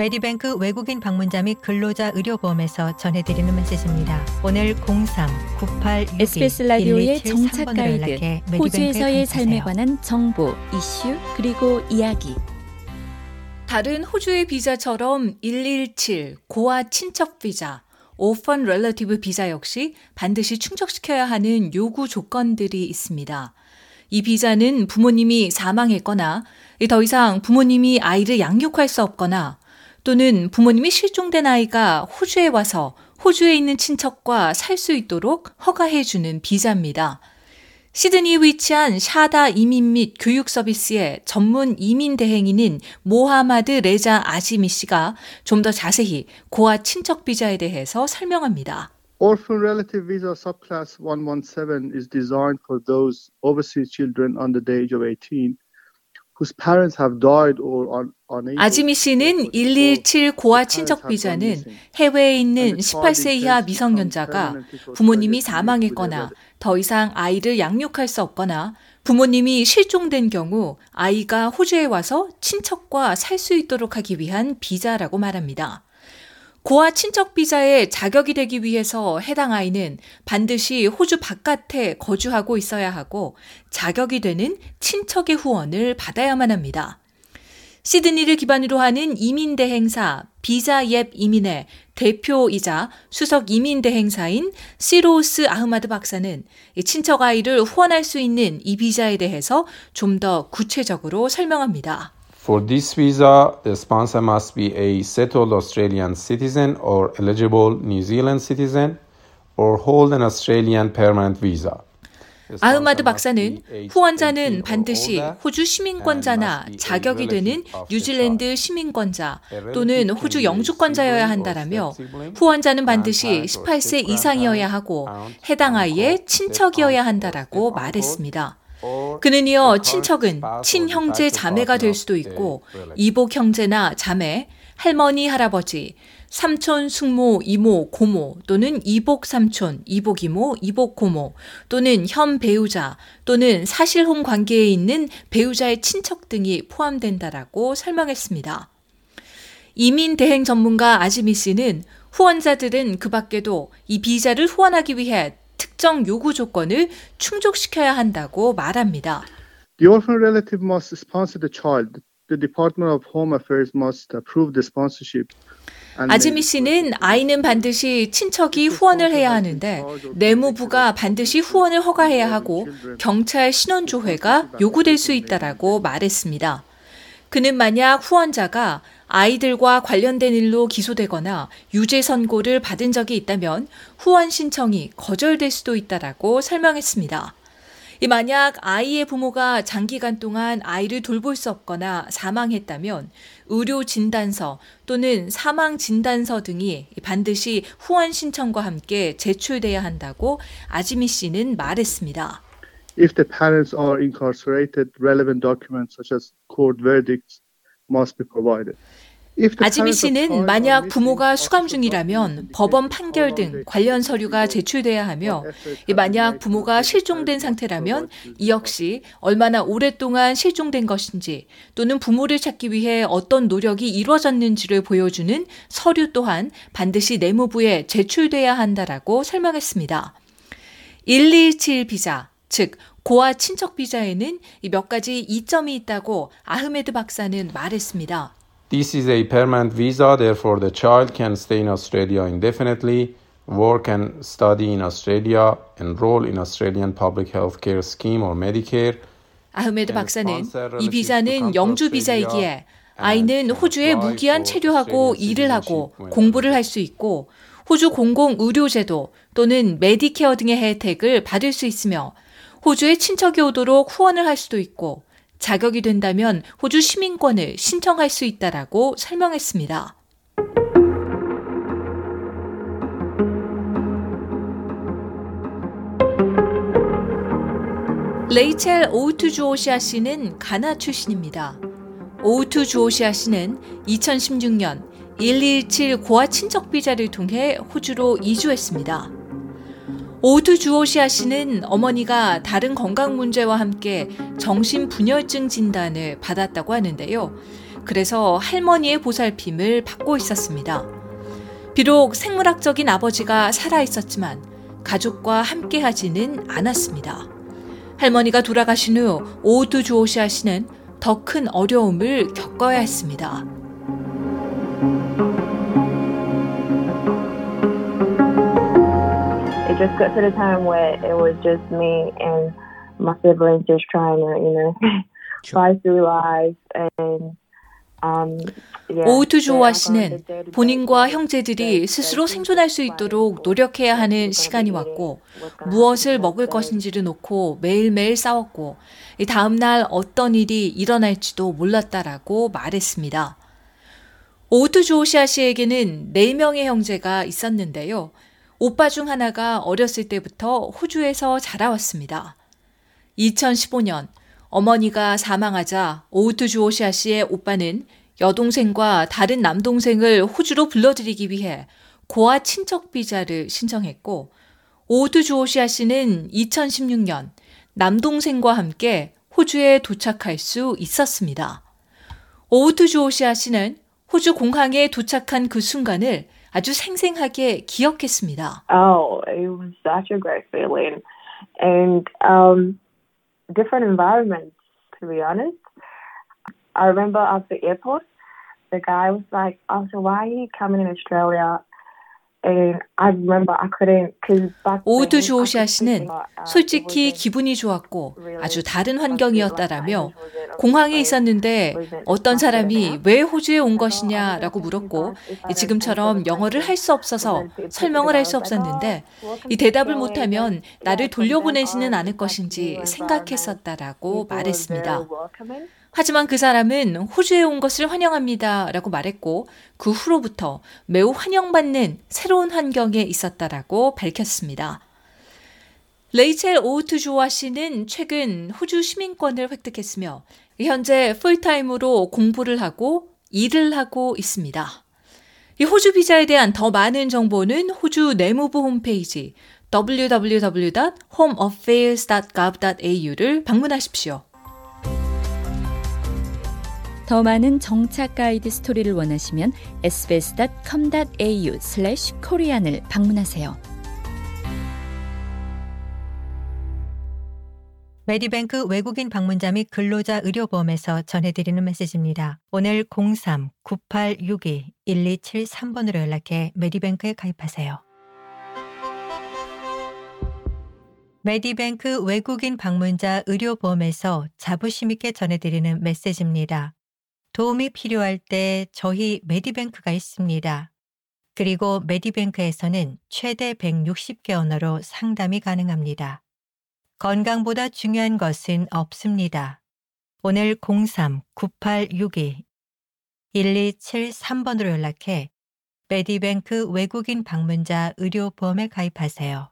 메디뱅크 외국인 방문자 및 근로자 의료보험에서 전해드리는 메시지입니다. 오늘 03-9861 SBS 라디오의 1173 정착 가이드, 호주에서의 삶에. 관한 정보, 이슈, 그리고 이야기. 다른 호주의 비자처럼 117 고아 친척 비자, Orphan Relative 비자 역시 반드시 충족시켜야 하는 요구 조건들이 있습니다. 이 비자는 부모님이 사망했거나 더 이상 부모님이 아이를 양육할 수 없거나 또는 부모님이 실종된 아이가 호주에 와서 호주에 있는 친척과 살 수 있도록 허가해 주는 비자입니다. 시드니에 위치한 샤다 이민 및 교육 서비스의 전문 이민 대행인인 모하마드 레자 아지미 씨가 좀 더 자세히 고아 친척 비자에 대해서 설명합니다. Orphan Relative Visa Subclass 117 is designed for those overseas children under the age of 18 아지미 씨는 117 고아 친척 비자는 해외에 있는 18세 이하 미성년자가 부모님이 사망했거나 더 이상 아이를 양육할 수 없거나 부모님이 실종된 경우 아이가 호주에 와서 친척과 살 수 있도록 하기 위한 비자라고 말합니다. 고아 친척 비자에 자격이 되기 위해서 해당 아이는 반드시 호주 바깥에 거주하고 있어야 하고 자격이 되는 친척의 후원을 받아야만 합니다. 시드니를 기반으로 하는 이민대 행사 비자 옙 이민의 대표이자 수석 이민대 행사인 시로스 아흐마드 박사는 이 친척 아이를 후원할 수 있는 이 비자에 대해서 좀 더 구체적으로 설명합니다. For this visa, the sponsor must be a settled Australian citizen or eligible New Zealand citizen or hold an Australian permanent visa. 아흐마드 박사는 후원자는 반드시 호주 시민권자나 자격이 되는 뉴질랜드 시민권자 또는 호주 영주권자여야 한다라며 후원자는 반드시 18세 이상이어야 하고 해당 아이의 친척이어야 한다라고 말했습니다. 그는 이어 친척은 친형제 자매가 될 수도 있고 이복 형제나 자매, 할머니, 할아버지, 삼촌, 숙모, 이모, 고모 또는 이복 삼촌, 이복 이모, 이복 고모 또는 현 배우자 또는 사실혼 관계에 있는 배우자의 친척 등이 포함된다라고 설명했습니다. 이민 대행 전문가 아지미 씨는 후원자들은 그 밖에도 이 비자를 후원하기 위해 특정 요구 조건을 충족시켜야 한다고 말합니다. The orphan relative must sponsor the child. The Department of Home Affairs must approve the sponsorship. then- 씨는 아이는 반드시 친척이 후원을 해야 하는데 내무부가 반드시 후원을 허가해야 하고 경찰 신원 조회가 요구될 수 있다라고 말했습니다. 그는 만약 후원자가 아이들과 관련된 일로 기소되거나 유죄 선고를 받은 적이 있다면 후원 신청이 거절될 수도 있다라고 설명했습니다. 이 만약 아이의 부모가 장기간 동안 아이를 돌볼 수 없거나 사망했다면 의료 진단서 또는 사망 진단서 등이 반드시 후원 신청과 함께 제출돼야 한다고 아지미 씨는 말했습니다. If the parents are incarcerated, relevant documents such as court verdicts must be provided. 아지미 씨는 만약 부모가 수감 중이라면 법원 판결 등 관련 서류가 제출돼야 하며 만약 부모가 실종된 상태라면 이 역시 얼마나 오랫동안 실종된 것인지 또는 부모를 찾기 위해 어떤 노력이 이루어졌는지를 보여주는 서류 또한 반드시 내무부에 제출돼야 한다라고 설명했습니다. 117 비자, 즉 고아 친척 비자에는 이몇 가지 이점이 있다고 아흐메드 박사는 말했습니다. This is a permanent visa, therefore, the child can stay in Australia indefinitely, work and study in Australia, enroll in Australian public health care scheme or Medicare. 아흐메드 박사는 이 비자는 영주 비자이기에 아이는 호주에 무기한 체류하고 일을 하고 공부를 할 수 있고 호주 공공 의료제도 또는 메디케어 등의 혜택을 받을 수 있으며 호주에 친척이 오도록 후원을 할 수도 있고 자격이 된다면 호주 시민권을 신청할 수 있다라고 설명했습니다. 레이첼 오우투 주오시아 씨는 가나 출신입니다. 오우투 주오시아 씨는 2016년 117 고아 친척 비자를 통해 호주로 이주했습니다. 오우투 주오시아 씨는 어머니가 다른 건강 문제와 함께 정신분열증 진단을 받았다고 하는데요. 그래서 할머니의 보살핌을 받고 있었습니다. 비록 생물학적인 아버지가 살아 있었지만 가족과 함께 하지는 않았습니다. 할머니가 돌아가신 후 오우투 주오시아 씨는 더 큰 어려움을 겪어야 했습니다. Just got to the time where it was just me and my siblings just trying to, you know, fight through life and um, 오우투 주오아 씨는 본인과 형제들이 스스로 생존할 수 있도록 노력해야 하는 시간이 왔고 무엇을 먹을 것인지를 놓고 매일매일 싸웠고 다음 날 어떤 일이 일어날지도 몰랐다라고 말했습니다. 오우투 주오시아 씨에게는 4명의 형제가 있었는데요. 오빠 중 하나가 어렸을 때부터 호주에서 자라왔습니다. 2015년 어머니가 사망하자 오우투 주오시아 씨의 오빠는 여동생과 다른 남동생을 호주로 불러들이기 위해 고아 친척 비자를 신청했고 오우투 주오시아 씨는 2016년 남동생과 함께 호주에 도착할 수 있었습니다. 오우투 주오시아 씨는 호주 공항에 도착한 그 순간을 아주 생생하게 기억했습니다. Oh, it was such a great feeling. And um, different environments, to be honest. I remember at the airport, the guy was like, oh, so why are you coming in Australia? 주오시아 could 씨는 솔직히 기분이 좋았고 아주 다른 환경이었다라며 wasn't 공항에 like- 있었는데 wasn't 어떤 like 사람이. 왜 호주에 온 것이냐라고 물었고 지금처럼 영어를 할 수 없어서 설명을 할 수 없었는데 이 대답을 못하면 나를 돌려보내지는 않을 것인지 생각했었다라고 말했습니다. 하지만 그 사람은 호주에 온 것을 환영합니다. 라고 말했고, 그 후로부터 매우 환영받는 새로운 환경에 있었다라고 밝혔습니다. 레이첼 오우트 조아 씨는 최근 호주 시민권을 획득했으며, 현재 풀타임으로 공부를 하고 일을 하고 있습니다. 이 호주 비자에 대한 더 많은 정보는 호주 내무부 홈페이지 www.homeaffairs.gov.au를 방문하십시오. 더 많은 정착 가이드 스토리를 원하시면 sbs.com.au/korean을 방문하세요. 메디뱅크 외국인 방문자 및 근로자 의료보험에서 전해드리는 메시지입니다. 오늘 03-9862-1273번으로 연락해 메디뱅크에 가입하세요. 메디뱅크 외국인 방문자 의료보험에서 자부심 있게 전해드리는 메시지입니다. 도움이 필요할 때 저희 메디뱅크가 있습니다. 그리고 메디뱅크에서는 최대 160개 언어로 상담이 가능합니다. 건강보다 중요한 것은 없습니다. 오늘 03-9862-1273번으로 연락해 메디뱅크 외국인 방문자 의료보험에 가입하세요.